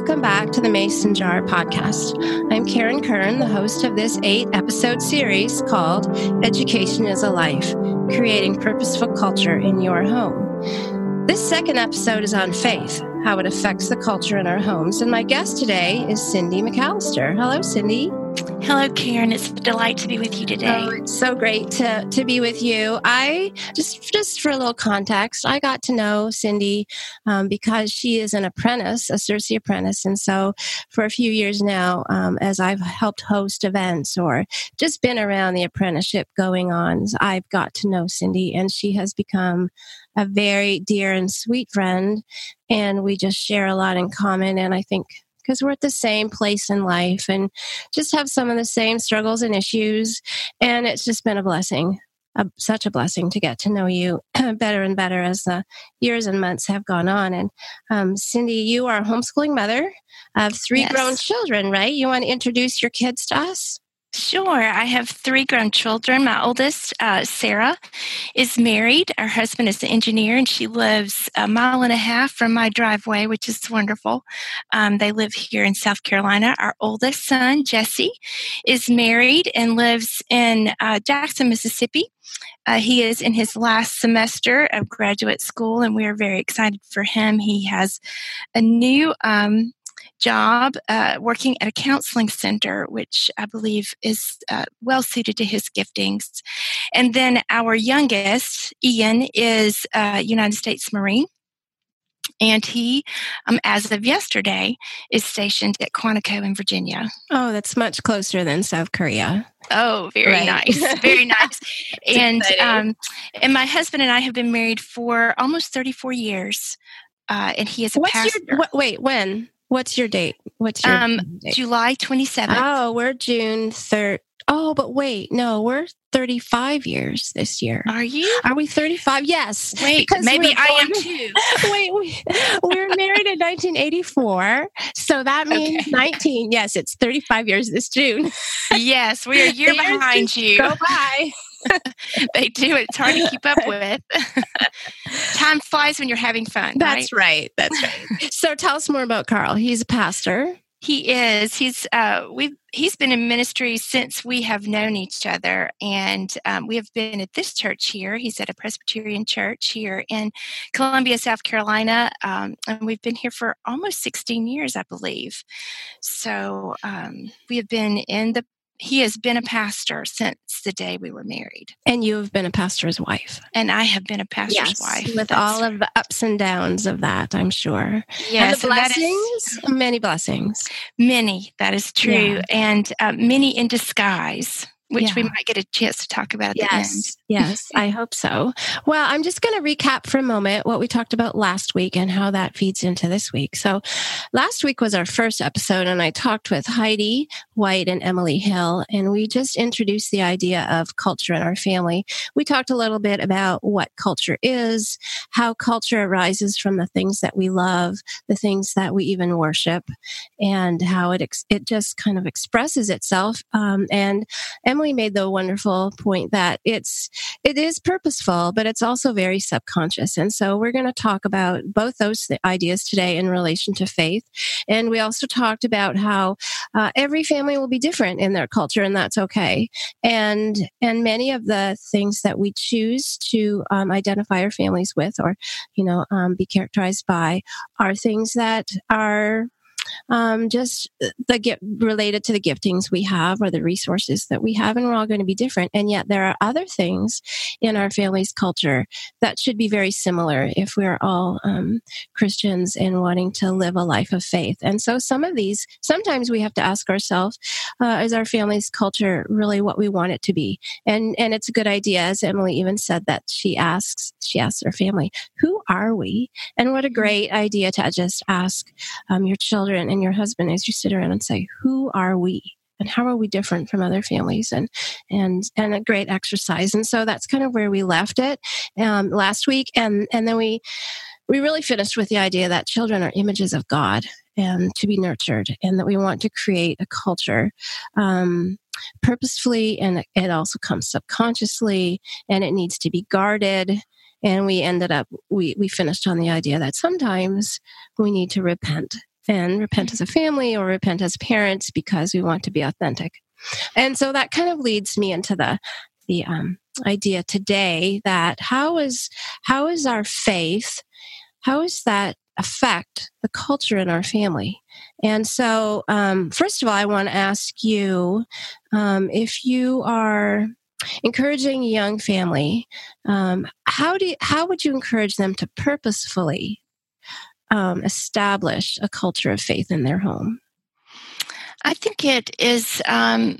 welcome back to the Mason Jar podcast. I'm Karen Kern, the host of this eight episode series called Education is a Life Creating Purposeful Culture in Your Home. This second episode is on faith, how it affects the culture in our homes. And my guest today is Cyndi McAllister. Hello, Cyndi. Hello, Karen. It's a delight to be with you today. Oh, it's so great to, to be with you. I just just for a little context, I got to know Cyndi um, because she is an apprentice, a CiRCE apprentice, and so for a few years now, um, as I've helped host events or just been around the apprenticeship going on, I've got to know Cyndi, and she has become a very dear and sweet friend, and we just share a lot in common. And I think because we're at the same place in life and just have some of the same struggles and issues. And it's just been a blessing, a, such a blessing to get to know you better and better as the years and months have gone on. And um, Cyndi, you are a homeschooling mother of three yes. grown children, right? You want to introduce your kids to us? Sure. I have three grown children. My oldest, uh, Sarah, is married. Her husband is an engineer, and she lives a mile and a half from my driveway, which is wonderful. Um, they live here in South Carolina. Our oldest son, Jesse, is married and lives in uh, Jackson, Mississippi. Uh, he is in his last semester of graduate school, and we are very excited for him. He has a new um, job uh, working at a counseling center, which I believe is uh, well suited to his giftings. And then our youngest, Ian, is a United States Marine. And he, um, as of yesterday, is stationed at Quantico in Virginia. Oh, that's much closer than South Korea. Oh, very right. nice, very nice. and um, and my husband and I have been married for almost thirty four years, uh, and he is a What's pastor. Your, what, wait, when? What's your date? What's your um, date? July 27th. Oh, we're June 3rd. Oh, but wait, no, we're 35 years this year. Are you? Are we 35? Yes. Wait, because maybe I am too. wait, we, we were married in 1984. So that means okay. 19. Yes, it's 35 years this June. yes, we are a year behind you. Go by. they do. It's hard to keep up with. Time flies when you're having fun. That's right. right. That's right. so tell us more about Carl. He's a pastor. He is. He's uh, we've he's been in ministry since we have known each other, and um, we have been at this church here. He's at a Presbyterian church here in Columbia, South Carolina, um, and we've been here for almost 16 years, I believe. So um, we have been in the he has been a pastor since the day we were married. And you have been a pastor's wife. And I have been a pastor's yes, wife. With That's all of the ups and downs of that, I'm sure. Yes. And the blessings, many blessings. Many, that is true. Yeah. And uh, many in disguise which yeah. we might get a chance to talk about at yes. the end. yes, I hope so. Well, I'm just going to recap for a moment what we talked about last week and how that feeds into this week. So, last week was our first episode, and I talked with Heidi White and Emily Hill, and we just introduced the idea of culture in our family. We talked a little bit about what culture is, how culture arises from the things that we love, the things that we even worship, and how it ex- it just kind of expresses itself. Um, and Emily Emily made the wonderful point that it's it is purposeful, but it's also very subconscious. And so we're going to talk about both those ideas today in relation to faith. And we also talked about how uh, every family will be different in their culture, and that's okay. And and many of the things that we choose to um, identify our families with, or you know, um, be characterized by, are things that are um, just the get related to the giftings we have or the resources that we have, and we're all going to be different. And yet, there are other things in our family's culture that should be very similar if we're all um, Christians and wanting to live a life of faith. And so, some of these, sometimes we have to ask ourselves, uh, is our family's culture really what we want it to be? And and it's a good idea, as Emily even said that she asks, she asks her family, who are we? And what a great idea to just ask um, your children children and your husband as you sit around and say, who are we? And how are we different from other families? And and and a great exercise. And so that's kind of where we left it um, last week. And and then we we really finished with the idea that children are images of God and to be nurtured, and that we want to create a culture um, purposefully, and it also comes subconsciously, and it needs to be guarded and we ended up we we finished on the idea that sometimes we need to repent and repent as a family or repent as parents because we want to be authentic. And so that kind of leads me into the the um, idea today that how is how is our faith how is that affect the culture in our family and so um, first of all i want to ask you um, if you are encouraging a young family um, how do you, how would you encourage them to purposefully um, establish a culture of faith in their home i think it is um,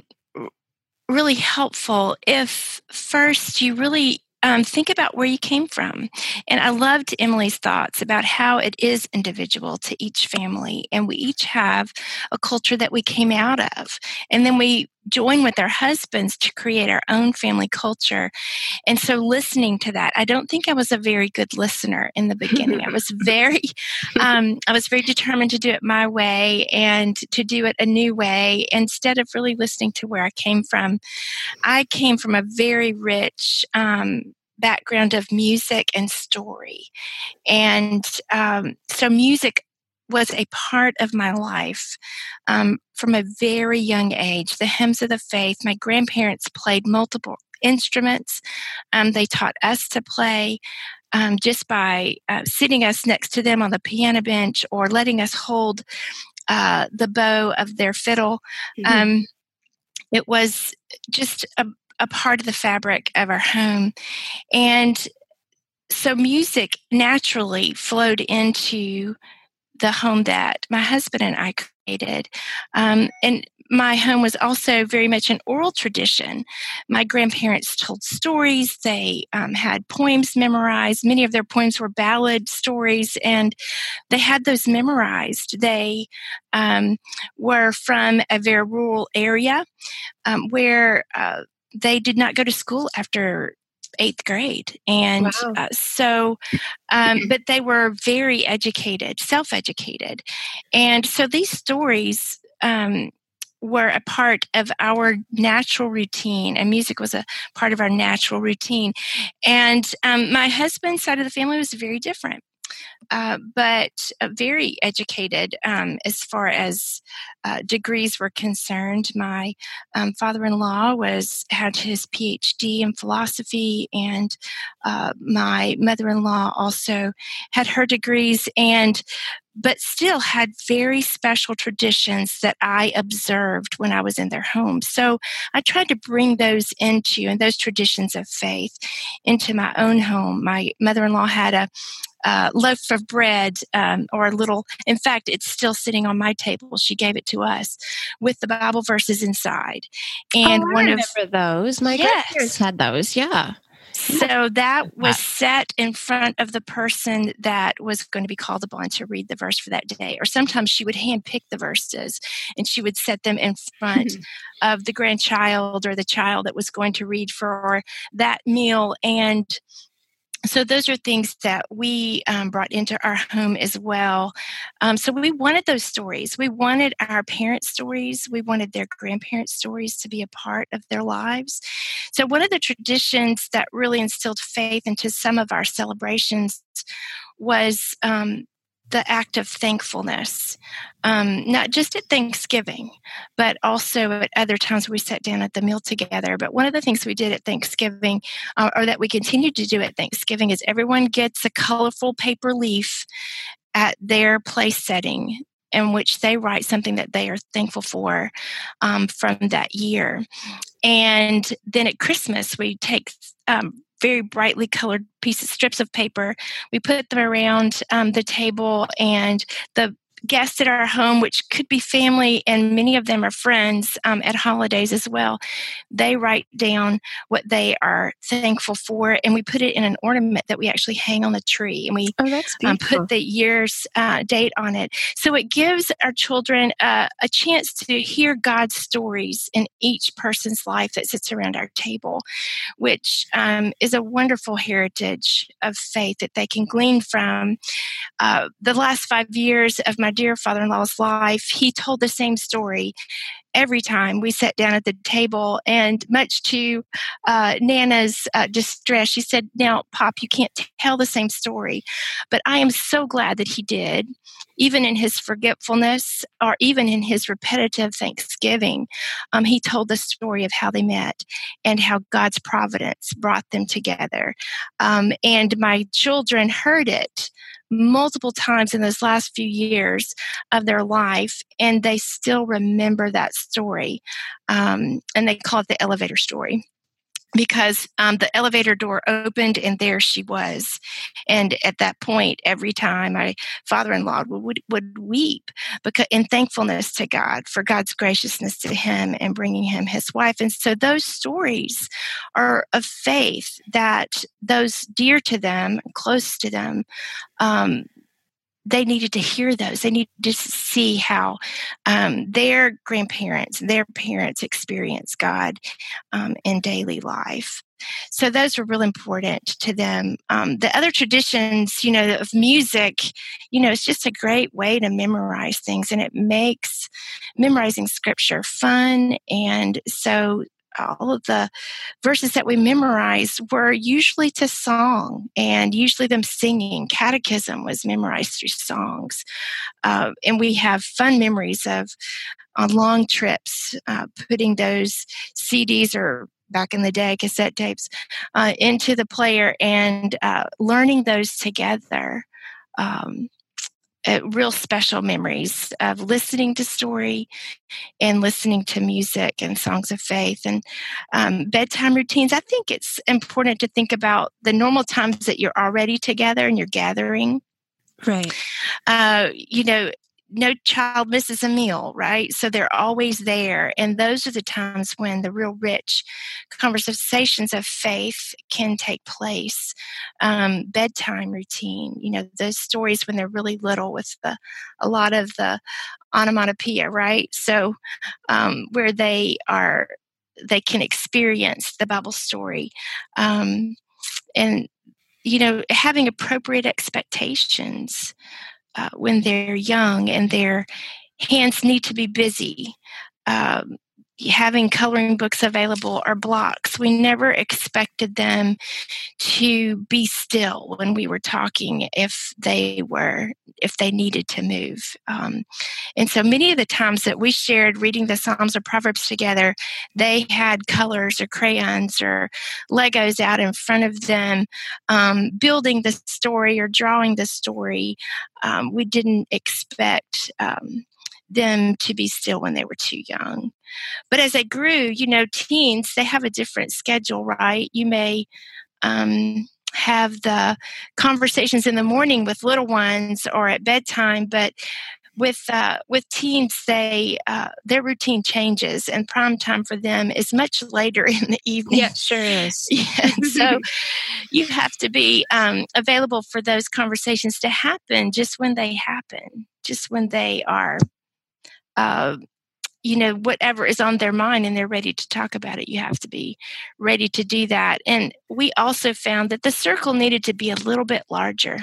really helpful if first you really um, think about where you came from. And I loved Emily's thoughts about how it is individual to each family. And we each have a culture that we came out of. And then we join with our husbands to create our own family culture. And so listening to that, I don't think I was a very good listener in the beginning. I was very, um, I was very determined to do it my way and to do it a new way instead of really listening to where I came from. I came from a very rich, um, background of music and story. And um, so music was a part of my life um, from a very young age. The hymns of the faith, my grandparents played multiple instruments. Um, they taught us to play. Um, just by uh, sitting us next to them on the piano bench or letting us hold uh, the bow of their fiddle. Mm-hmm. Um, it was just a, a part of the fabric of our home. And so music naturally flowed into the home that my husband and I created. Um, and my home was also very much an oral tradition. My grandparents told stories. They um, had poems memorized. Many of their poems were ballad stories, and they had those memorized. They um, were from a very rural area um, where uh, they did not go to school after eighth grade. And wow. uh, so, um, but they were very educated, self educated. And so these stories, um, were a part of our natural routine, and music was a part of our natural routine. And um, my husband's side of the family was very different. Uh, but uh, very educated um, as far as uh, degrees were concerned. My um, father-in-law was had his PhD in philosophy, and uh, my mother-in-law also had her degrees. And but still had very special traditions that I observed when I was in their home. So I tried to bring those into and those traditions of faith into my own home. My mother in law had a uh, loaf of bread um, or a little, in fact, it's still sitting on my table. She gave it to us with the Bible verses inside. And oh, one of those, my yes. grandparents had those. Yeah. So that was set in front of the person that was going to be called upon to read the verse for that day. Or sometimes she would hand pick the verses and she would set them in front of the grandchild or the child that was going to read for that meal. And so those are things that we um, brought into our home as well. Um, so we wanted those stories. We wanted our parents stories. We wanted their grandparents stories to be a part of their lives. So one of the traditions that really instilled faith into some of our celebrations was um, the act of thankfulness, um, not just at Thanksgiving, but also at other times we sat down at the meal together. But one of the things we did at Thanksgiving, uh, or that we continue to do at Thanksgiving, is everyone gets a colorful paper leaf at their place setting in which they write something that they are thankful for um, from that year. And then at Christmas, we take um, very brightly colored pieces, strips of paper. We put them around um, the table, and the guests at our home, which could be family, and many of them are friends um, at holidays as well. They write down what they are thankful for, and we put it in an ornament that we actually hang on the tree, and we oh, um, put the year's uh, date on it. So it gives our children uh, a chance to hear God's stories in each person's life that sits around our table, which um, is a wonderful heritage of faith that they can glean from. Uh, the last five years of my dear father in law's life, he told the same story every time we sat down at the table. And much to uh, Nana's uh, distress, she said, Now, Pop, you can't tell the same story. But I am so glad that he did, even in his forgetfulness or even in his repetitive thanksgiving. Um, he told the story of how they met and how God's providence brought them together. Um, and my children heard it multiple times in those last few years of their life, and they still remember that story. Um, and they call it the elevator story because um, the elevator door opened and there she was and at that point every time my father-in-law would, would weep because in thankfulness to god for god's graciousness to him and bringing him his wife and so those stories are of faith that those dear to them close to them um, they needed to hear those. They needed to see how um, their grandparents, their parents experience God um, in daily life. So those were real important to them. Um, the other traditions, you know, of music, you know, it's just a great way to memorize things, and it makes memorizing scripture fun. And so all of the verses that we memorize were usually to song and usually them singing. Catechism was memorized through songs. Uh, and we have fun memories of on long trips, uh, putting those CDs or back in the day cassette tapes uh, into the player and uh, learning those together. Um, uh, real special memories of listening to story and listening to music and songs of faith and um, bedtime routines. I think it's important to think about the normal times that you're already together and you're gathering. Right. Uh, you know, no child misses a meal, right? So they're always there. And those are the times when the real rich conversations of faith can take place. Um, bedtime routine, you know, those stories when they're really little with the, a lot of the onomatopoeia, right? So um, where they are, they can experience the Bible story. Um, and, you know, having appropriate expectations uh, when they're young and their hands need to be busy. Um, having coloring books available or blocks. We never expected them to be still when we were talking if they were if they needed to move. Um, and so many of the times that we shared reading the Psalms or Proverbs together, they had colors or crayons or Legos out in front of them, um, building the story or drawing the story. Um, we didn't expect um, them to be still when they were too young. But as they grew, you know, teens, they have a different schedule, right? You may um, have the conversations in the morning with little ones or at bedtime, but with uh, with teens, they uh, their routine changes, and prime time for them is much later in the evening. Yeah, sure is. Yeah, so you have to be um, available for those conversations to happen just when they happen, just when they are uh, you know whatever is on their mind and they're ready to talk about it you have to be ready to do that. And we also found that the circle needed to be a little bit larger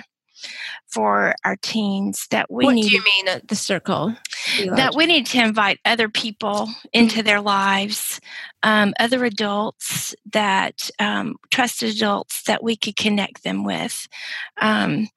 for our teens that we what need do you mean uh, the circle? That we need to invite other people into their lives um, other adults that um, trusted adults that we could connect them with um,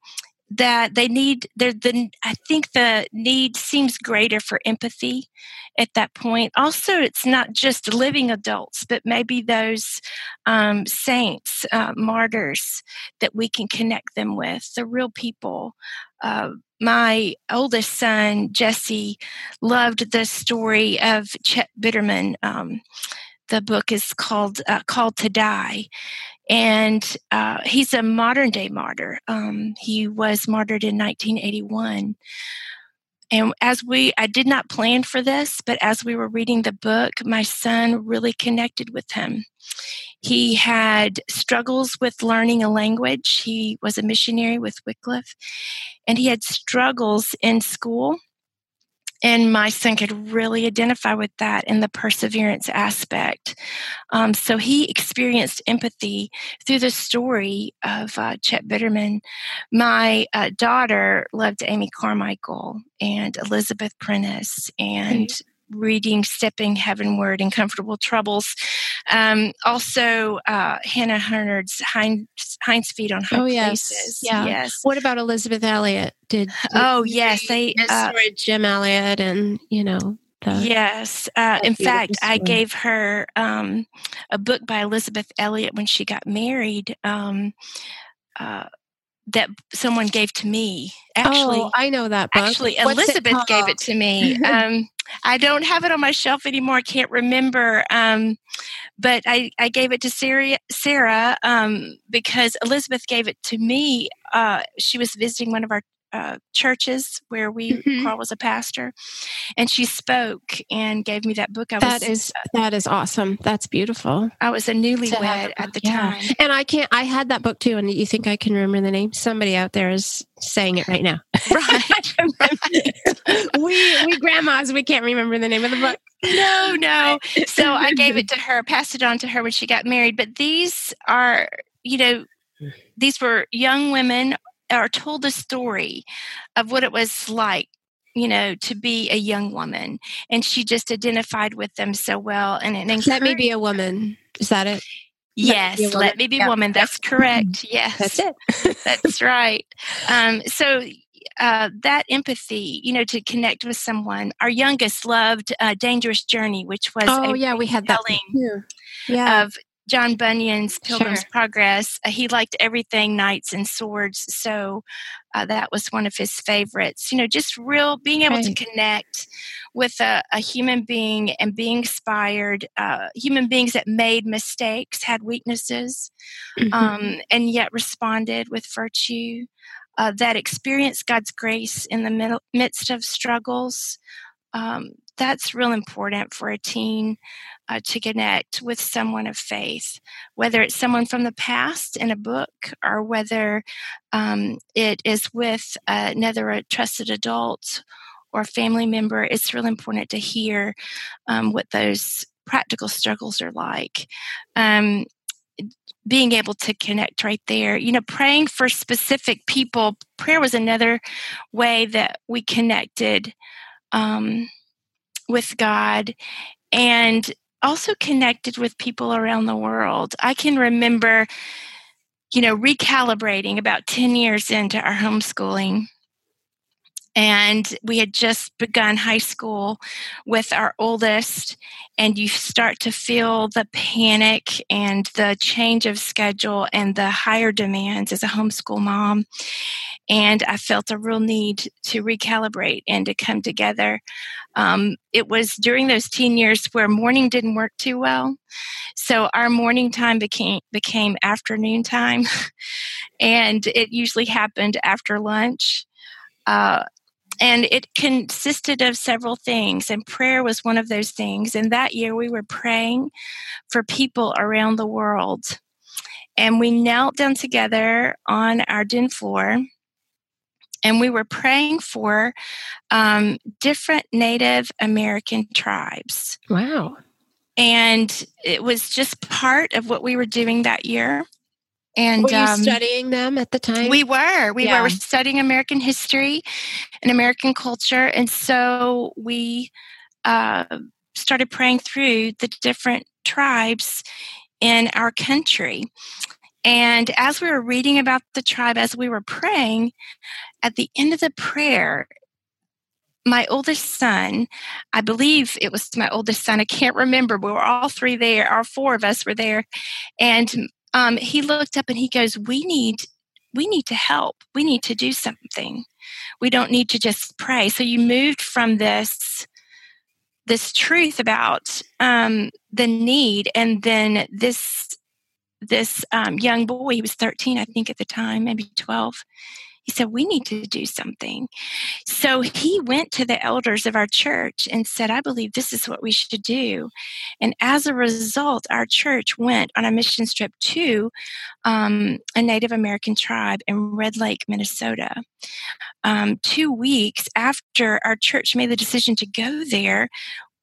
that they need the i think the need seems greater for empathy at that point. Also it's not just living adults but maybe those um, saints uh, martyrs that we can connect them with the real people. Uh, my oldest son jesse loved the story of chet bitterman um, the book is called uh, called to die and uh, he's a modern day martyr. Um, he was martyred in 1981. And as we, I did not plan for this, but as we were reading the book, my son really connected with him. He had struggles with learning a language. He was a missionary with Wycliffe, and he had struggles in school and my son could really identify with that in the perseverance aspect. Um, so he experienced empathy through the story of uh, Chet Bitterman. My uh, daughter loved Amy Carmichael and Elizabeth Prentiss and reading Stepping Heavenward and Comfortable Troubles. Um, also, uh, Hannah Hurnard's Hind, Hind's Feet on High oh, yes. Places. Yeah. Yes. What about Elisabeth Elliot? Did, did oh yes, they uh, Jim Elliot and you know yes. Uh, in fact, I gave her um, a book by elisabeth Elliot when she got married. Um, uh, that someone gave to me. Actually, oh, I know that book. Actually, What's Elisabeth it gave it to me. um, I don't have it on my shelf anymore. I can't remember. Um, but I, I gave it to Sarah, Sarah um, because Elisabeth gave it to me. Uh, she was visiting one of our uh, churches where we mm-hmm. Carl was a pastor, and she spoke and gave me that book. I that was, is, that is awesome. That's beautiful. I was a newlywed at the yeah. time, and I can't. I had that book too. And you think I can remember the name? Somebody out there is saying it right now. Right. we we grandmas we can't remember the name of the book. No, no. So I gave it to her, passed it on to her when she got married. But these are, you know, these were young women or told a story of what it was like you know to be a young woman and she just identified with them so well and it let me be a woman. Is that it? Yes let me be, me be yeah. woman. That's correct. Mm-hmm. yes. that's it. That's right. Um, so uh, that empathy, you know, to connect with someone. Our youngest loved uh, "Dangerous Journey," which was oh yeah, we had that yeah. of John Bunyan's Pilgrim's sure. Progress. Uh, he liked everything knights and swords, so uh, that was one of his favorites. You know, just real being able right. to connect with a, a, human being and being inspired. Uh, human beings that made mistakes, had weaknesses, mm-hmm. um, and yet responded with virtue. Uh, that experienced God's grace in the middle, midst of struggles. Um, that's real important for a teen uh, to connect with someone of faith, whether it's someone from the past in a book or whether um, it is with another a trusted adult or family member. It's really important to hear um, what those practical struggles are like. Um, being able to connect right there. You know, praying for specific people. Prayer was another way that we connected um, with God and also connected with people around the world. I can remember, you know, recalibrating about 10 years into our homeschooling. And we had just begun high school with our oldest, and you start to feel the panic and the change of schedule and the higher demands as a homeschool mom. And I felt a real need to recalibrate and to come together um, it was during those teen years where morning didn't work too well. So our morning time became became afternoon time, and it usually happened after lunch. Uh, and it consisted of several things, and prayer was one of those things. And that year, we were praying for people around the world. And we knelt down together on our den floor and we were praying for um, different Native American tribes. Wow. And it was just part of what we were doing that year. And were you um, studying them at the time? We were. We yeah. were studying American history and American culture. And so we uh, started praying through the different tribes in our country. And as we were reading about the tribe, as we were praying, at the end of the prayer, my oldest son, I believe it was my oldest son, I can't remember, we were all three there, all four of us were there. And um, he looked up and he goes, We need we need to help. We need to do something. We don't need to just pray. So you moved from this this truth about um, the need, and then this this um, young boy, he was 13, I think, at the time, maybe 12. He said, We need to do something. So he went to the elders of our church and said, I believe this is what we should do. And as a result, our church went on a mission trip to um, a Native American tribe in Red Lake, Minnesota. Um, two weeks after our church made the decision to go there,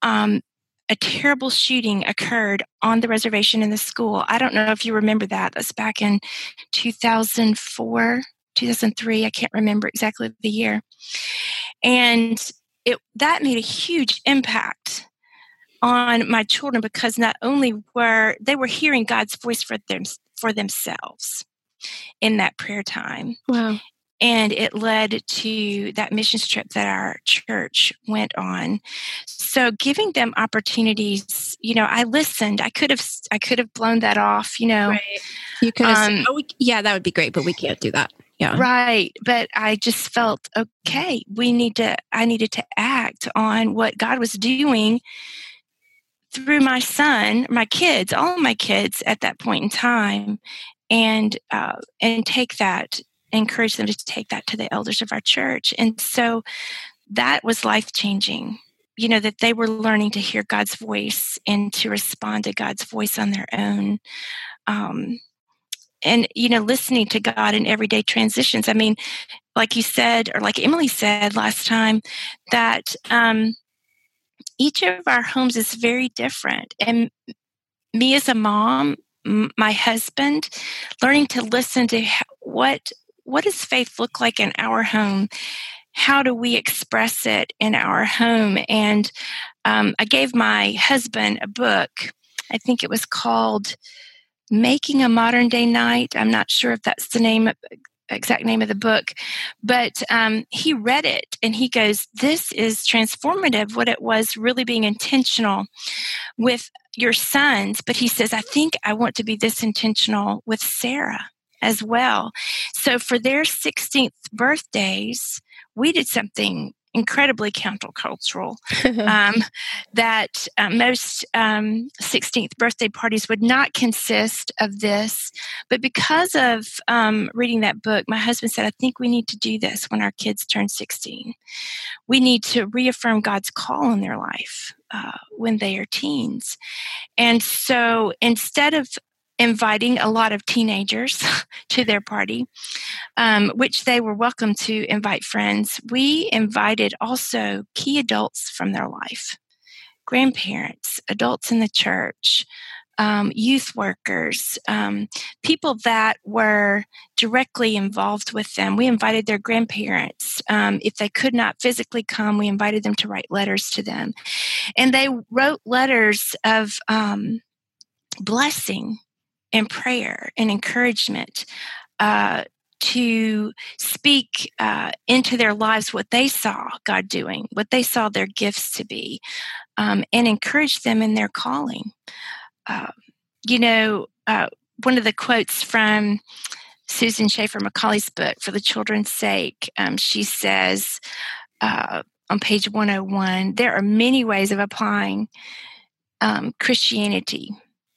um, a terrible shooting occurred on the reservation in the school. I don't know if you remember that. That's back in 2004, 2003. I can't remember exactly the year. And it that made a huge impact on my children because not only were they were hearing God's voice for them for themselves in that prayer time. Wow. And it led to that missions trip that our church went on. So giving them opportunities, you know, I listened. I could have, I could have blown that off, you know. Right. You could have, um, said, oh, we, yeah, that would be great, but we can't do that. Yeah. Right. But I just felt, okay, we need to, I needed to act on what God was doing through my son, my kids, all my kids at that point in time, and uh, and take that, encourage them to take that to the elders of our church, and so that was life changing. You know that they were learning to hear God's voice and to respond to God's voice on their own. Um, and you know listening to god in everyday transitions i mean like you said or like emily said last time that um, each of our homes is very different. And me as a mom, my husband, learning to listen to what what does faith look like in our home? How do we express it in our home? And um, I gave my husband a book. I think it was called Making a Modern Day Knight. I'm not sure if that's the name exact name of the book, but um, he read it and he goes, This is transformative, what it was really being intentional with your sons. But he says, I think I want to be this intentional with Sarah as well. So for their 16th birthdays, we did something incredibly countercultural. um, that uh, most um, 16th birthday parties would not consist of this. But because of um, reading that book, my husband said, I think we need to do this when our kids turn 16. We need to reaffirm God's call in their life. Uh, when they are teens. And so instead of inviting a lot of teenagers to their party, um, which they were welcome to invite friends. We invited also key adults from their life grandparents, adults in the church. Um, youth workers, um, people that were directly involved with them. We invited their grandparents. Um, if they could not physically come, we invited them to write letters to them. And they wrote letters of um, blessing and prayer and encouragement uh, to speak uh, into their lives what they saw God doing, what they saw their gifts to be, um, and encourage them in their calling. Uh, you know, uh, one of the quotes from Susan Schaeffer Macaulay's book, For the Children's Sake, um, she says uh, on page 101 there are many ways of applying um, Christianity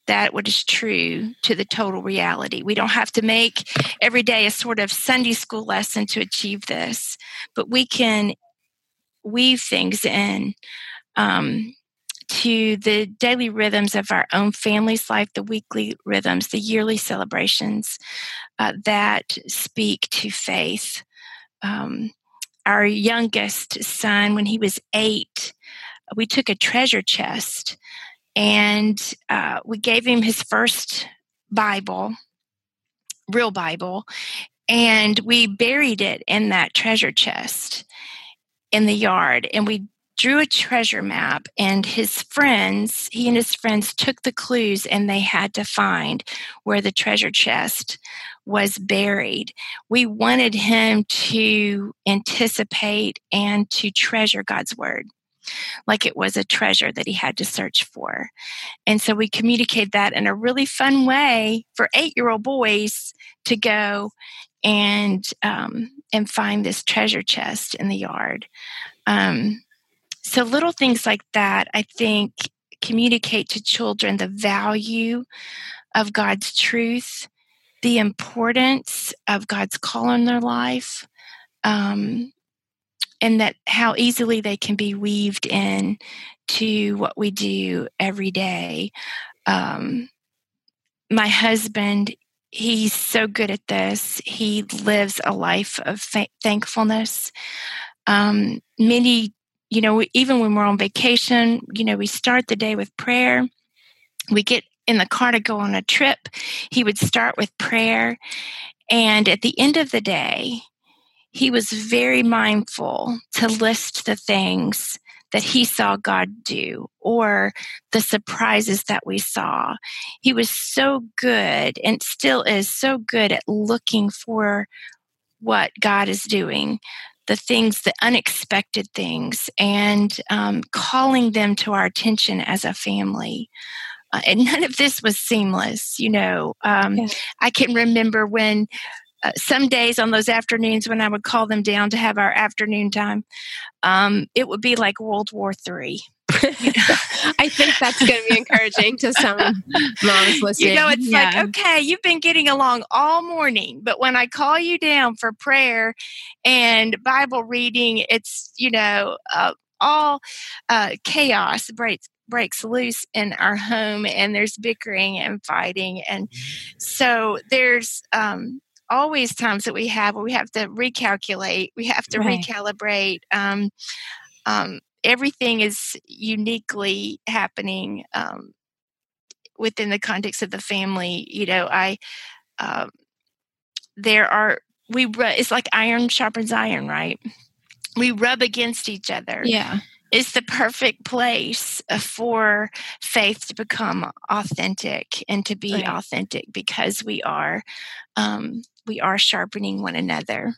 that what is true to the total reality. We don't have to make every day a sort of Sunday school lesson to achieve this, but we can weave things in um, to the daily rhythms of our own family's life, the weekly rhythms, the yearly celebrations uh, that speak to faith. Um, our youngest son, when he was eight, we took a treasure chest and uh, we gave him his first Bible, real Bible, and we buried it in that treasure chest in the yard. And we drew a treasure map, and his friends, he and his friends took the clues and they had to find where the treasure chest was buried. We wanted him to anticipate and to treasure God's word like it was a treasure that he had to search for. And so we communicate that in a really fun way for eight year old boys to go and um, and find this treasure chest in the yard. Um, so little things like that, I think, communicate to children the value of God's truth, the importance of God's call in their life, um, and that how easily they can be weaved in to what we do every day. Um, my husband, he's so good at this. He lives a life of th- thankfulness. Um, many, you know, even when we're on vacation, you know, we start the day with prayer. We get in the car to go on a trip. He would start with prayer. And at the end of the day, he was very mindful to list the things that he saw God do or the surprises that we saw. He was so good and still is so good at looking for what God is doing, the things, the unexpected things, and um, calling them to our attention as a family. Uh, and none of this was seamless, you know. Um, yeah. I can remember when uh, some days on those afternoons when I would call them down to have our afternoon time, um, it would be like World War Three. I think that's going to be encouraging to some moms listening. You know, it's yeah. like, okay, you've been getting along all morning, but when I call you down for prayer and Bible reading, it's, you know, uh, all uh, chaos breaks breaks loose in our home and there's bickering and fighting and so there's um, always times that we have where we have to recalculate we have to right. recalibrate um, um, everything is uniquely happening um, within the context of the family. You know, I um, there are we it's like iron sharpens iron, right? We rub against each other. Yeah. It's the perfect place uh, for faith to become authentic and to be right. authentic because we are um, we are sharpening one another.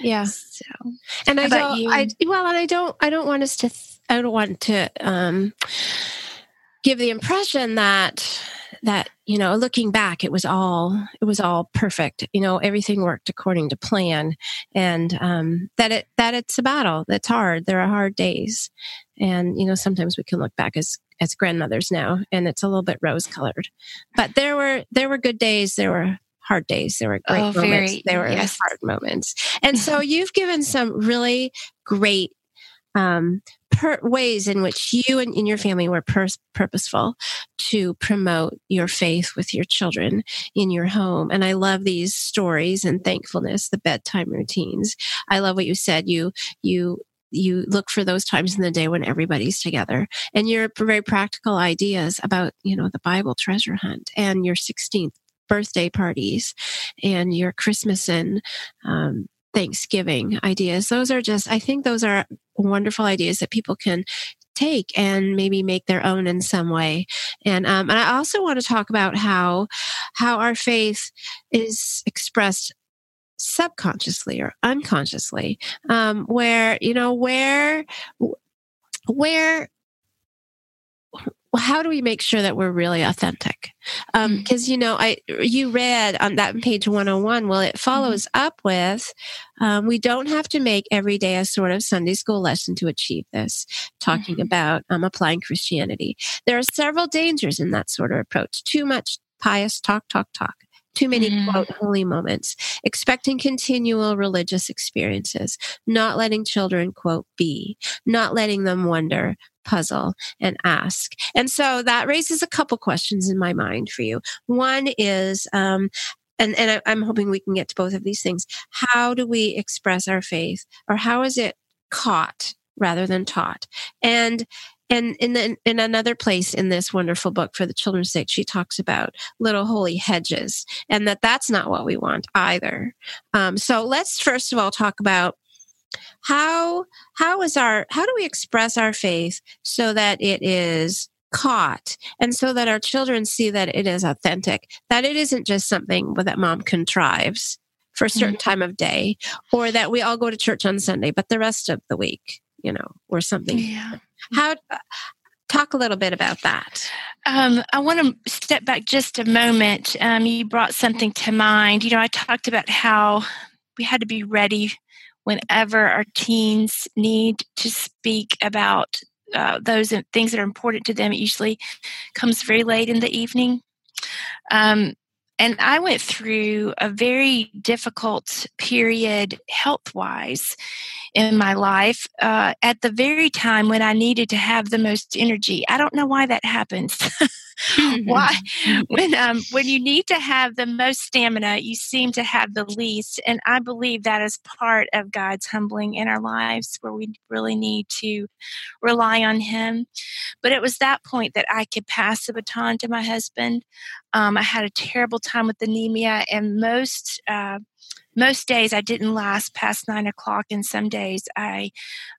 Yeah. So, and I don't, you? I, well, and I don't, I don't want us to, th- I don't want to, um, give the impression that, that, you know, looking back, it was all, it was all perfect. You know, everything worked according to plan and, um, that it, that it's a battle. That's hard. There are hard days. And, you know, sometimes we can look back as, as grandmothers now and it's a little bit rose colored, but there were, there were good days. There were hard days. There were great oh, moments. Very, there were yes. hard moments. And so you've given some really great um, per- ways in which you and, and your family were pur- purposeful to promote your faith with your children in your home. And I love these stories and thankfulness, the bedtime routines. I love what you said. You, you, you look for those times in the day when everybody's together and your very practical ideas about you know the bible treasure hunt and your 16th birthday parties and your Christmas and um, Thanksgiving ideas. Those are just, I think those are wonderful ideas that people can take and maybe make their own in some way. And um, and I also want to talk about how how our faith is expressed subconsciously or unconsciously, um, where you know where where how do we make sure that we're really authentic? Because um, mm. you know, I you read on that page 101. Well, it follows mm-hmm. up with um, we don't have to make every day a sort of Sunday school lesson to achieve this. Talking mm-hmm. about um, applying Christianity, there are several dangers in that sort of approach. Too much pious talk, talk, talk too many mm. quote holy moments, expecting continual religious experiences, not letting children quote be, not letting them wonder, puzzle and ask. And so that raises a couple questions in my mind for you. One is, um, and, and I, I'm hoping we can get to both of these things. How do we express our faith or how is it caught rather than taught? And and in the, in another place in this wonderful book for the children's sake, she talks about little holy hedges, and that that's not what we want either. Um, so let's first of all talk about how how is our how do we express our faith so that it is caught and so that our children see that it is authentic that it isn't just something that mom contrives for a certain mm-hmm. time of day or that we all go to church on sunday but the rest of the week you know or something yeah. How talk a little bit about that. Um, i want to step back just a moment. Um, you brought something to mind. You know i talked about how we had to be ready whenever our teens need to speak about uh, those things that are important to them, it usually comes very late in the evening. Um, and I went through a very difficult period health wise in my life uh, at the very time when I needed to have the most energy. I don't know why that happens. why when um, when you need to have the most stamina, you seem to have the least, and I believe that is part of God's humbling in our lives, where we really need to rely on Him. But it was that point that I could pass the baton to my husband. Um, I had a terrible time with anemia, and most. Uh, most days I didn't last past nine o'clock, and some days I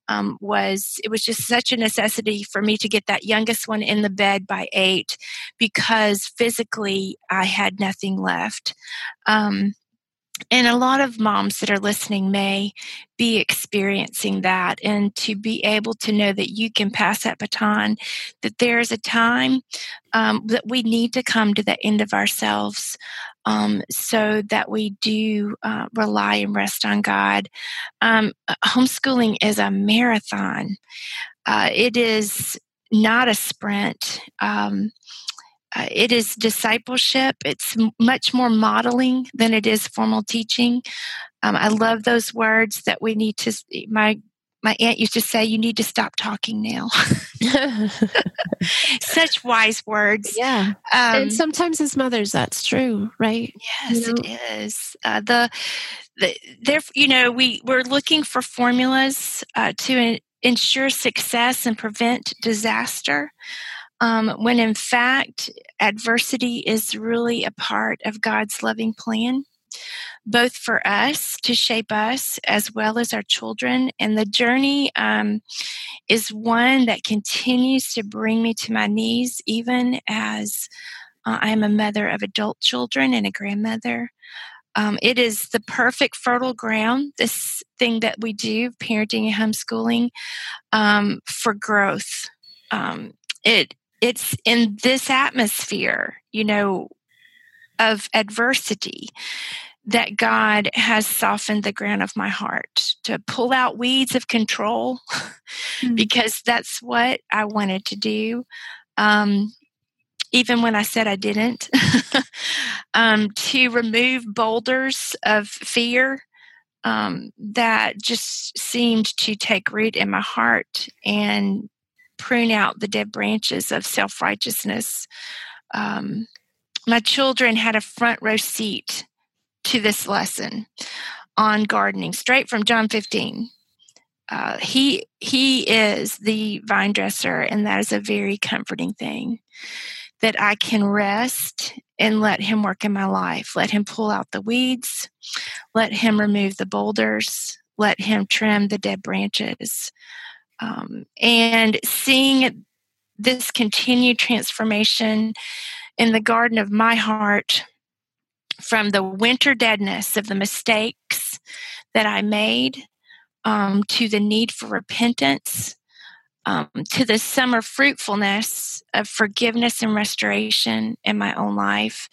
um, was, it was just such a necessity for me to get that youngest one in the bed by eight because physically I had nothing left. Um, and a lot of moms that are listening may be experiencing that. And to be able to know that you can pass that baton that there is a time um, that we need to come to the end of ourselves um, so that we do uh, rely and rest on god. Um, uh, homeschooling is a marathon. Uh, it is not a sprint. Um, uh, it is discipleship. It's m- much more modeling than it is formal teaching. Um, I love those words that we need to. My my aunt used to say, "You need to stop talking now." Such wise words. Yeah, um, and sometimes as mothers, that's true, right? Yes, you know? it is. Uh, the the there, you know, we we're looking for formulas uh, to ensure success and prevent disaster um, when in fact, adversity is really a part of God's loving plan, both for us to shape us as well as our children. And the journey um, is one that continues to bring me to my knees, even as uh, I am a mother of adult children and a grandmother. Um, it is the perfect fertile ground, this thing that we do, parenting and homeschooling, um, for growth. Um, it it's in this atmosphere, you know, of adversity that God has softened the ground of my heart to pull out weeds of control mm. because that's what I wanted to do. Um, even when I said I didn't, um, to remove boulders of fear um, that just seemed to take root in my heart and prune out the dead branches of self righteousness. Um, my children had a front row seat to this lesson on gardening, straight from John 15. Uh, he he is the vine dresser, and that is a very comforting thing. That I can rest and let him work in my life. Let him pull out the weeds. Let him remove the boulders. Let him trim the dead branches. Um, and seeing this continued transformation in the garden of my heart from the winter deadness of the mistakes that I made um, to the need for repentance um, to the summer fruitfulness of forgiveness and restoration in my own life,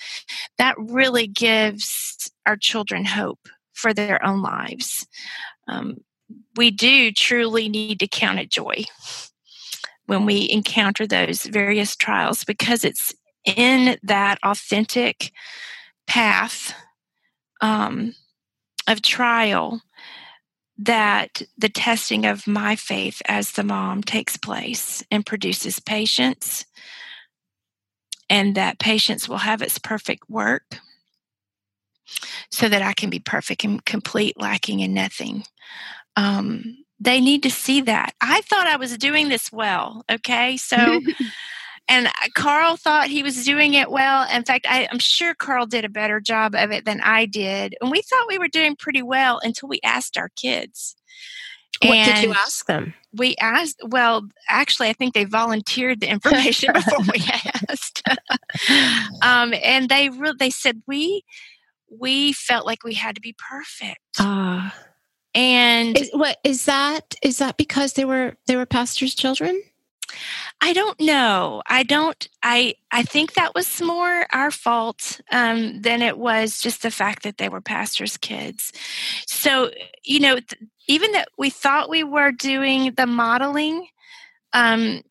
that really gives our children hope for their own lives. Um, we do truly need to count it joy when we encounter those various trials because it's in that authentic path um, of trial that the testing of my faith as the mom takes place and produces patience, and that patience will have its perfect work so that I can be perfect and complete, lacking in nothing um, they need to see that. I thought I was doing this well. Okay. So, and Carl thought he was doing it well. In fact, I, am sure Carl did a better job of it than I did. And we thought we were doing pretty well until we asked our kids. What and did you ask them? We asked, well, actually, I think they volunteered the information before we asked. um, and they re- they said, we, we felt like we had to be perfect. Ah. Uh. And is, what is that? Is that because they were they were pastors' children? I don't know. I don't. I I think that was more our fault um, than it was just the fact that they were pastors' kids. So you know, th- even that we thought we were doing the modeling. Um,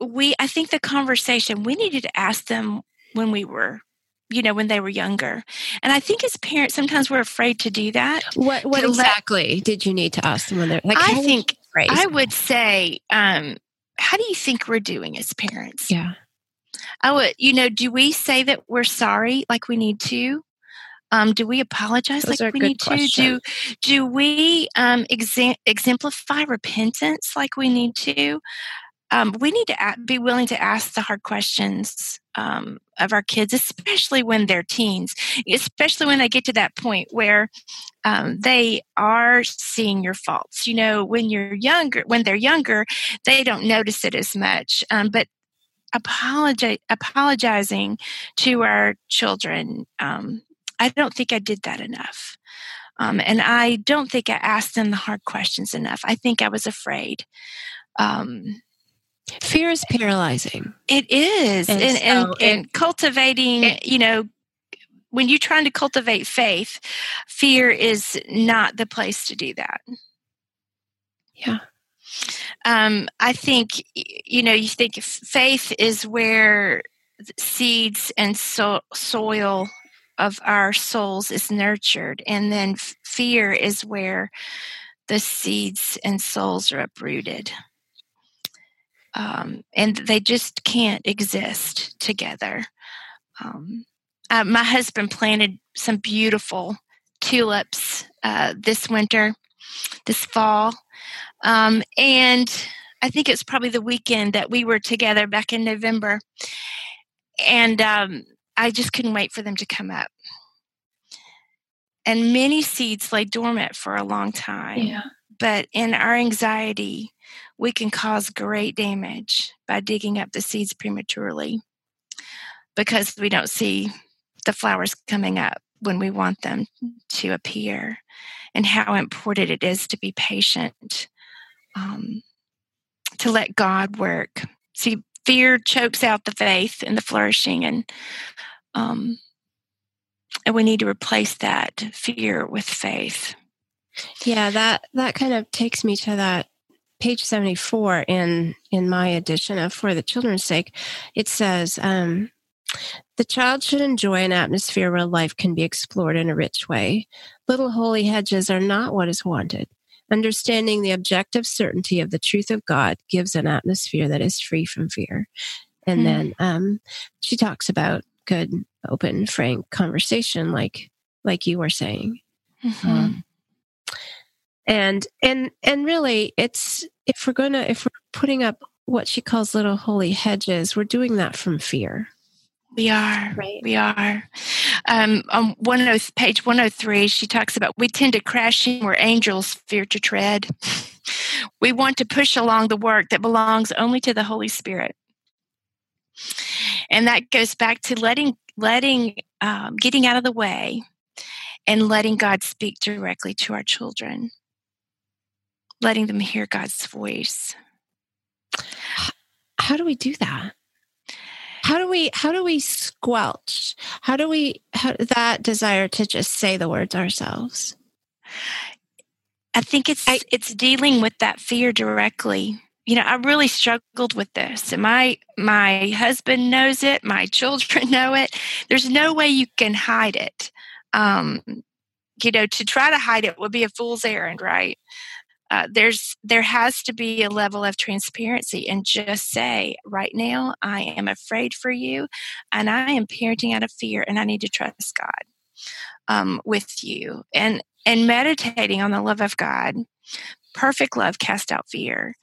we I think the conversation we needed to ask them when we were you know, when they were younger. And I think as parents, sometimes we're afraid to do that. What what exactly let, did you need to ask them when they're like? I think I would say, um, how do you think we're doing as parents? Yeah. I would, you know, do we say that we're sorry like we need to? Um, do we apologize Those like we need questions. to? Do do we um, exemplify repentance like we need to? um, we need to be willing to ask the hard questions um, of our kids, especially when they're teens, especially when they get to that point where um, they are seeing your faults. You know, when you're younger, when they're younger, they don't notice it as much. Um, but apologizing to our children, um, I don't think I did that enough. Um, and I don't think I asked them the hard questions enough. I think I was afraid. Um, Fear is paralyzing. It is. And, and, so and, and cultivating, it, you know, when you're trying to cultivate faith, fear is not the place to do that. Yeah. Um, I think, you know, you think faith is where seeds and so- soil of our souls is nurtured, and then fear is where the seeds and souls are uprooted um, and they just can't exist together. Um, uh, my husband planted some beautiful tulips uh, this winter, this fall, um, and I think it's probably the weekend that we were together back in November, and um, I just couldn't wait for them to come up. And many seeds lay dormant for a long time. Yeah. But in our anxiety, we can cause great damage by digging up the seeds prematurely because we don't see the flowers coming up when we want them to appear, and how important it is to be patient, um, to let God work. See, fear chokes out the faith and the flourishing, and um, and we need to replace that fear with faith. Yeah, that that kind of takes me to that page 74 in in my edition of for the children's sake it says um, the child should enjoy an atmosphere where life can be explored in a rich way little holy hedges are not what is wanted understanding the objective certainty of the truth of god gives an atmosphere that is free from fear and mm. then um, she talks about good open frank conversation like like you were saying mm-hmm. um, and and and really it's if we're gonna if we're putting up what she calls little holy hedges we're doing that from fear. We are. Right. We are. Um, on one of page 103 she talks about we tend to crash in where angels fear to tread. We want to push along the work that belongs only to the holy spirit. And that goes back to letting letting um, getting out of the way and letting god speak directly to our children letting them hear God's voice. How do we do that? How do we how do we squelch? How do we how, that desire to just say the words ourselves? I think it's I, it's dealing with that fear directly. You know, I really struggled with this. And my my husband knows it, my children know it. There's no way you can hide it. Um, you know, to try to hide it would be a fool's errand, right? Uh, there's there has to be a level of transparency and just say right now i am afraid for you and i am parenting out of fear and i need to trust god um, with you. And and meditating on the love of god perfect love cast out fear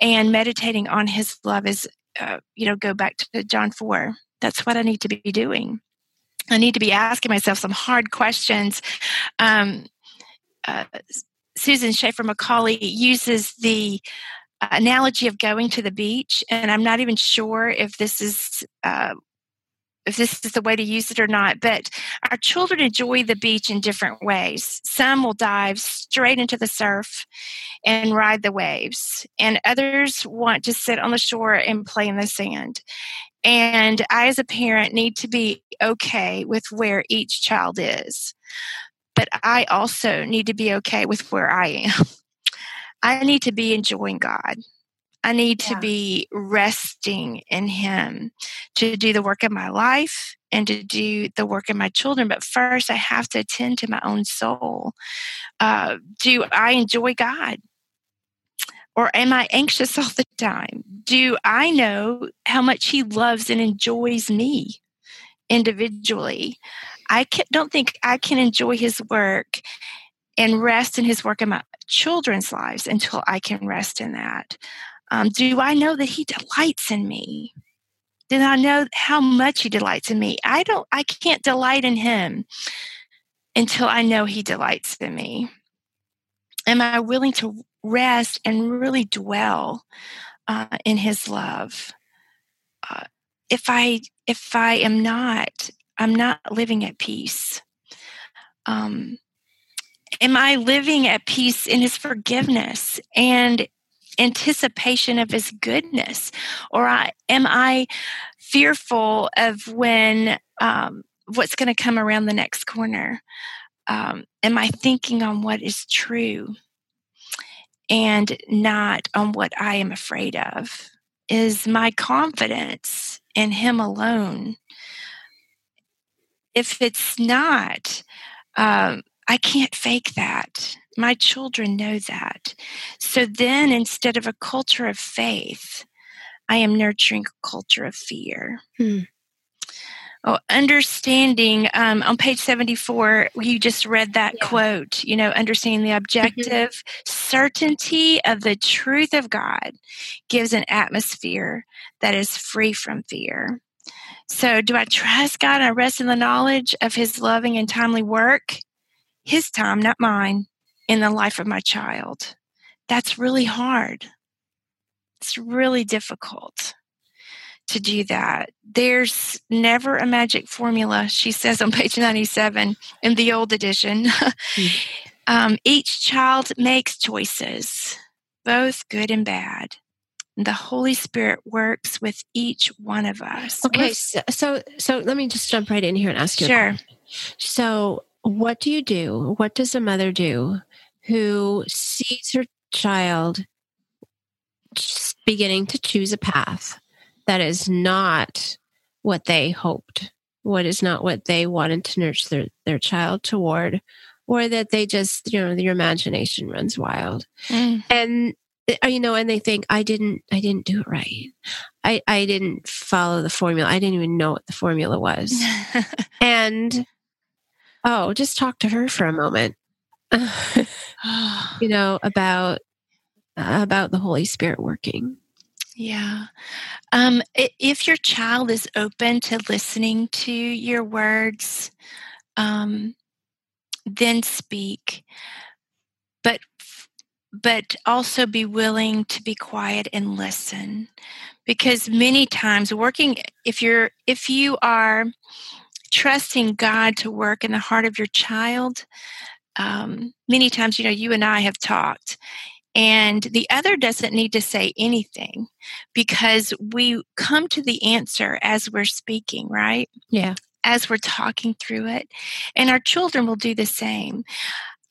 and meditating on his love is uh, you know go back to john 4 that's what i need to be doing. I need to be asking myself some hard questions um, uh, Susan Schaeffer Macaulay uses the uh, analogy of going to the beach, and I'm not even sure if this is uh, if this is the way to use it or not. But our children enjoy the beach in different ways. Some will dive straight into the surf and ride the waves, and others want to sit on the shore and play in the sand. And I, as a parent, need to be okay with where each child is but I also need to be okay with where I am. I need to be enjoying God. I need yeah. to be resting in Him to do the work of my life and to do the work of my children. But first, I have to attend to my own soul. Uh, do I enjoy God? Or am I anxious all the time? Do I know how much He loves and enjoys me individually? I can, don't think I can enjoy his work and rest in his work in my children's lives until I can rest in that. Um, do I know that He delights in me? Do I know how much He delights in me? I don't. I can't delight in Him until I know He delights in me. Am I willing to rest and really dwell uh, in His love? Uh, if I if I am not, I'm not living at peace. Um, am I living at peace in His forgiveness and anticipation of His goodness, or I, am I fearful of when um, what's going to come around the next corner? Um, am I thinking on what is true and not on what I am afraid of? Is my confidence in Him alone? If it's not, um, I can't fake that. My children know that. So then, instead of a culture of faith, I am nurturing a culture of fear. Hmm. Oh, understanding um, on page 74, you just read that yeah. quote, you know, understanding the mm-hmm. objective mm-hmm. certainty of the truth of God gives an atmosphere that is free from fear. So, do I trust God? I rest in the knowledge of His loving and timely work, His time, not mine, in the life of my child. That's really hard. It's really difficult to do that. There's never a magic formula, she says on page 97 in the old edition. mm. um, each child makes choices, both good and bad. The Holy Spirit works with each one of us. Okay, so, so, so let me just jump right in here and ask you. Sure. So, what do you do? What does a mother do who sees her child beginning to choose a path that is not what they hoped, what is not what they wanted to nurture their, their child toward, or that they just, you know, your imagination runs wild. Mm. And you know, and they think I didn't, I didn't do it right. I, I didn't follow the formula. I didn't even know what the formula was. and oh, just talk to her for a moment. you know, about about the Holy Spirit working. Yeah. Um, if your child is open to listening to your words, um, then speak. But also be willing to be quiet and listen because many times working if you're if you are trusting god to work in the heart of your child um, many times you know you and i have talked and the other doesn't need to say anything because we come to the answer as we're speaking, right? Yeah. As we're talking through it. And our children will do the same.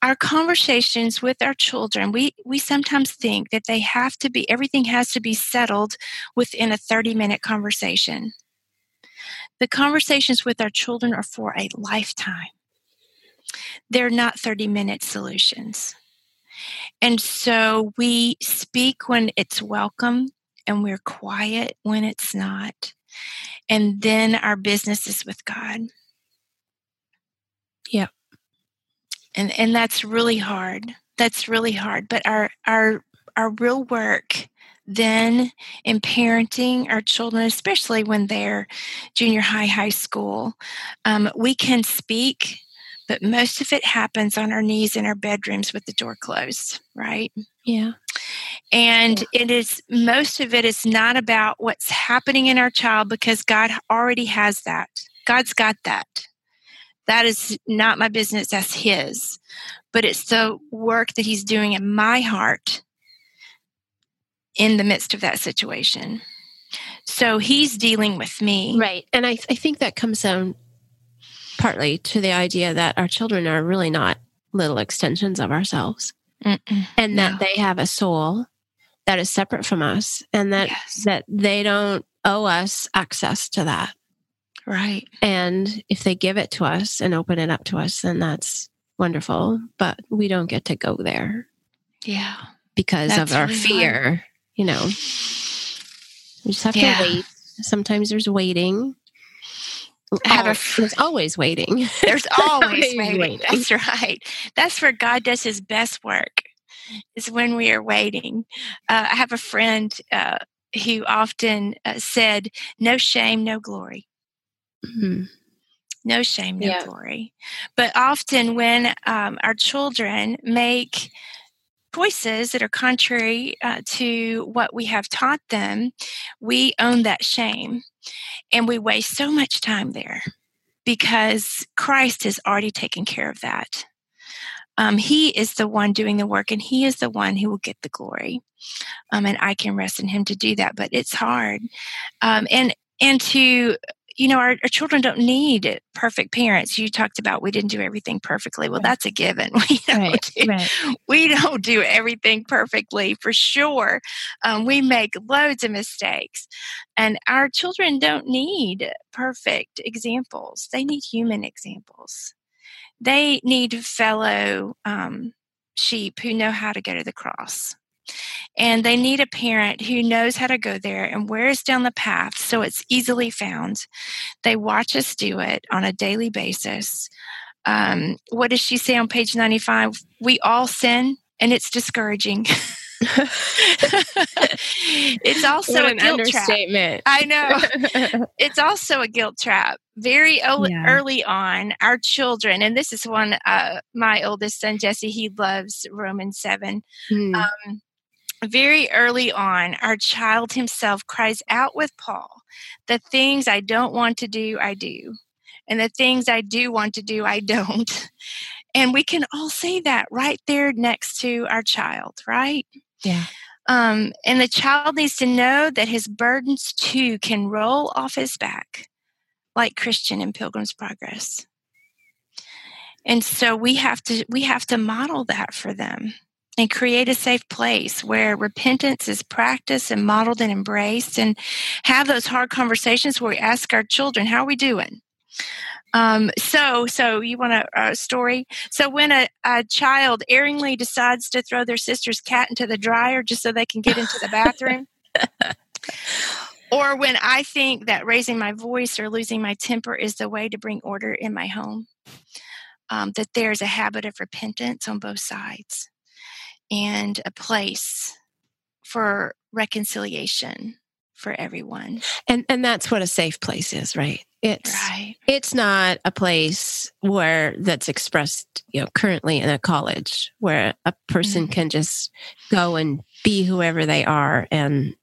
Our conversations with our children, we, we sometimes think that they have to be, everything has to be settled within a 30 minute conversation. The conversations with our children are for a lifetime. They're not 30 minute solutions. And so we speak when it's welcome and we're quiet when it's not. And then our business is with God. Yeah. And and that's really hard. That's really hard. But our our our real work then in parenting our children, especially when they're junior high, high school, um, we can speak but most of it happens on our knees in our bedrooms with the door closed, right? Yeah. And yeah. it is most of it is not about what's happening in our child because God already has that. God's got that. That is not my business, that's His. But it's the work that He's doing in my heart in the midst of that situation. So He's dealing with me. Right. And I, I think that comes down partly to the idea that our children are really not little extensions of ourselves Mm-mm, and that no. they have a soul that is separate from us and that yes. that they don't owe us access to that right and if they give it to us and open it up to us then that's wonderful but we don't get to go there yeah because that's of our really fear hard. you know we just have yeah. to wait sometimes there's waiting have a there's always waiting. There's always waiting. waiting. That's right. That's where God does his best work. is when we are waiting. Uh, I have a friend uh, who often uh, said, No shame, no glory. Mm-hmm. No shame, no yeah. glory. But often when um, our children make choices that are contrary uh, to what we have taught them, we own that shame and we waste so much time there because Christ has already taken care of that. Um, he is the one doing the work and he is the one who will get the glory. Um, and I can rest in him to do that, but it's hard. Um, and, and to you know, our, our, children don't need perfect parents. You talked about we didn't do everything perfectly. Well, right. that's a given. We don't, right. do, right. we don't do everything perfectly for sure. Um, we make loads of mistakes. And our children don't need perfect examples, they need human examples. They need fellow um, sheep who know how to go to the cross and they need a parent who knows how to go there and wears down the path so it's easily found. They watch us do it on a daily basis. Um, what does she say on page 95? We all sin, and it's discouraging. it's also a guilt understatement. trap. I know. it's also a guilt trap. Very early, yeah. early on, our children, and this is one, uh, my oldest son, Jesse, he loves Romans 7. Mm. Um, very early on, our child himself cries out with Paul, The things I don't want to do, I do. And the things I do want to do, I don't. And we can all say that right there next to our child, right? Yeah. Um, and the child needs to know that his burdens too can roll off his back, like Christian in Pilgrim's Progress. And so we have to we have to model that for them and create a safe place where repentance is practiced and modeled and embraced and have those hard conversations where we ask our children how are we doing? Um, so so you want a, a story? So when a, a, child erringly decides to throw their sister's cat into the dryer just so they can get into the bathroom? Or when i think that raising my voice or losing my temper is the way to bring order in my home um, that there's a habit of repentance on both sides and a place for reconciliation for everyone. And and that's what a safe place is, right? It's right. it's not a place where that's expressed, you know, currently in a college where a person mm-hmm. can just go and be whoever they are and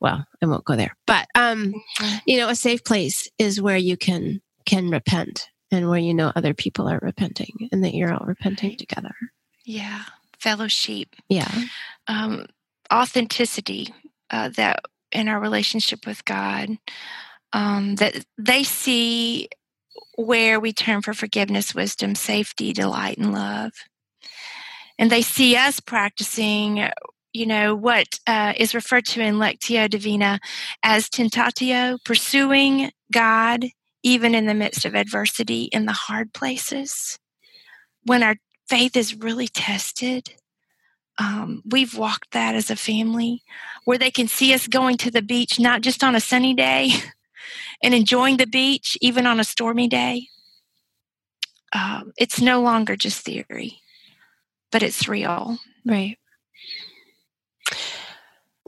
well, I won't go there. But um mm-hmm. you know, a safe place is where you can can repent and where you know other people are repenting and that you're all repenting together. Yeah fellowship, yeah, um, authenticity uh, that in our relationship with God, um, that they see where we turn for forgiveness, wisdom, safety, delight, and love, and they see us practicing. You know what uh, is referred to in Lectio Divina as tentatio, pursuing God even in the midst of adversity in the hard places when our faith is really tested. Um, we've walked that as a family where they can see us going to the beach, not just on a sunny day and enjoying the beach, even on a stormy day. Um, it's no longer just theory, but it's real. Right.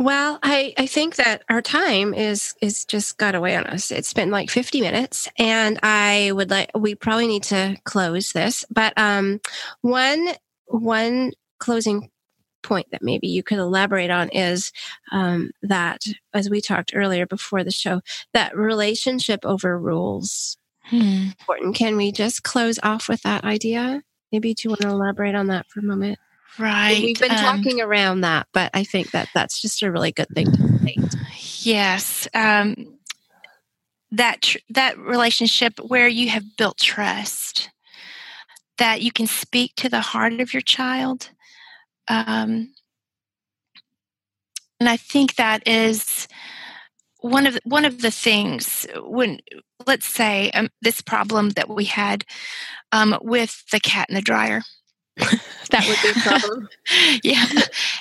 Well, I, I think that our time is is just got away on us. It's been like 50 minutes and I would like we probably need to close this. But um one one closing point that maybe you could elaborate on is um, that as we talked earlier before the show that relationship over rules hmm. important can we just close off with that idea maybe do you want to elaborate on that for a moment Right. We've been um, talking around that, but I think that that's just a really good thing to state. Yes. Um, that tr- that relationship where you have built trust, that you can speak to the heart of your child, um, and I think that is one of the, one of the things when let's say um, this problem that we had um, with the cat in the dryer that would be a problem. yeah.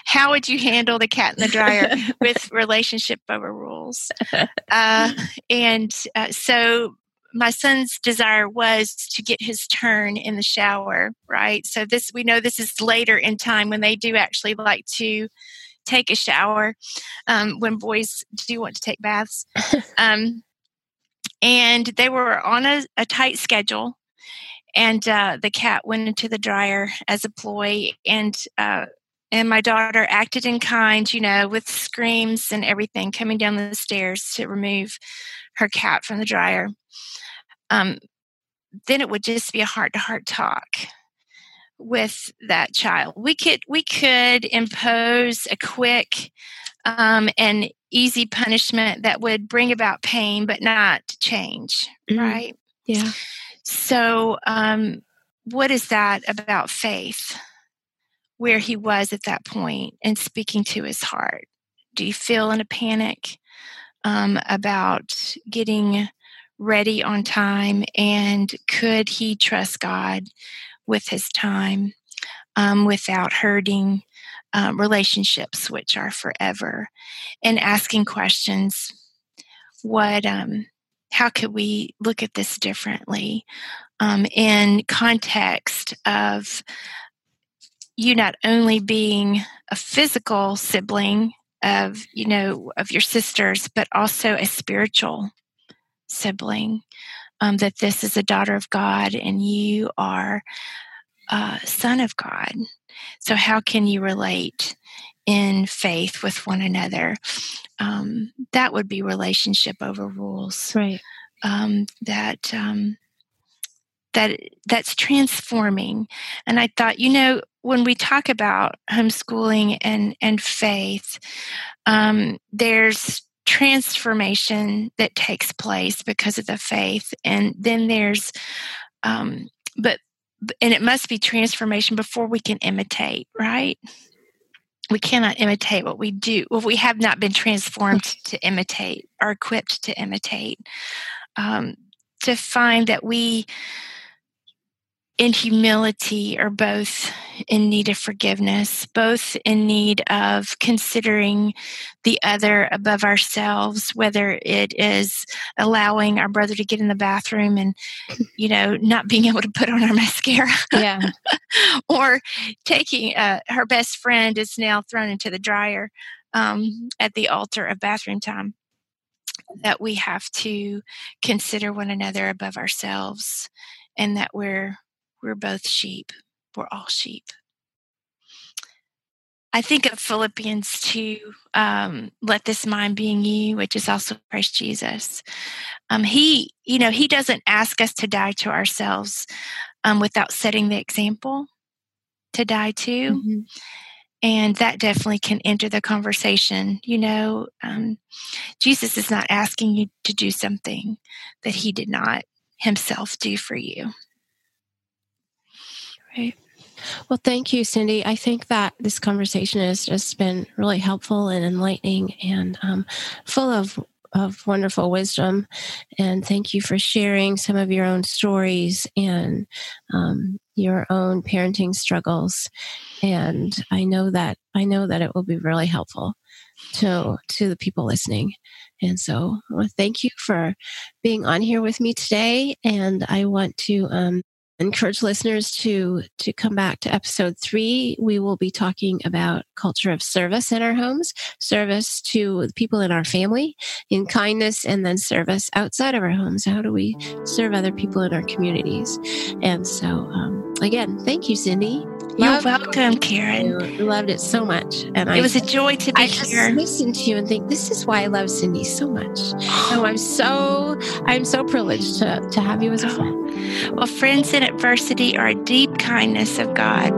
How would you handle the cat in the dryer with relationship over rules? Uh, and uh, so my son's desire was to get his turn in the shower, right? So this we know this is later in time when they do actually like to take a shower um, when boys do want to take baths. um, and they were on a, a tight schedule, and uh, the cat went into the dryer as a ploy, and uh, and my daughter acted in kind, you know, with screams and everything, coming down the stairs to remove her cat from the dryer. Um, then it would just be a heart to heart talk with that child. We could we could impose a quick um, and easy punishment that would bring about pain but not change, mm-hmm. right? Yeah. So, um, what is that about faith? Where he was at that point and speaking to his heart. Do you feel in a panic um, about getting ready on time? And could he trust God with his time um, without hurting um, relationships, which are forever, and asking questions. What, um, how could we look at this differently um, in context of you not only being a physical sibling of you know of your sisters but also a spiritual sibling um, that this is a daughter of God and you are a son of God. So, how can you relate in faith with one another? Um, that would be relationship over rules, right? Um, that um, that that's transforming. And I thought, you know, when we talk about homeschooling and and faith, um, there's transformation that takes place because of the faith and then there's um, but and it must be transformation before we can imitate right we cannot imitate what we do well we have not been transformed to imitate or equipped to imitate. Um, to find that we in humility are both in need of forgiveness, both in need of considering the other above ourselves, whether it is allowing our brother to get in the bathroom and, you know, not being able to put on our mascara. Yeah. or taking uh, her best friend is now thrown into the dryer um, at the altar of bathroom time. That we have to consider one another above ourselves and that we're we're both sheep. We're all sheep. I think of Philippians 2, um, let this mind be in you, which is also Christ Jesus. Um, he, you know, he doesn't ask us to die to ourselves um, without setting the example to die to. Mm-hmm. And that definitely can enter the conversation. You know, um, Jesus is not asking you to do something that he did not himself do for you. Right. Well, thank you, Cyndi. I think that this conversation has just been really helpful and enlightening and um, full of of wonderful wisdom. And thank you for sharing some of your own stories and um, your own parenting struggles. And I know that I know that it will be really helpful to to the people listening. And so, well, thank you for being on here with me today. And I want to um, encourage listeners to to come back to episode three. We will be talking about culture of service in our homes service to people in our family in kindness and then service outside of our homes. How do we serve other people in our communities? And so um, again thank you Cyndi you're welcome, Karen. I loved it so much, and it I, was a joy to be I here. Just listen to you and think this is why I love Cyndi so much. So I'm so I'm so privileged to to have you as a oh. friend. Well, friends in adversity are a deep kindness of God.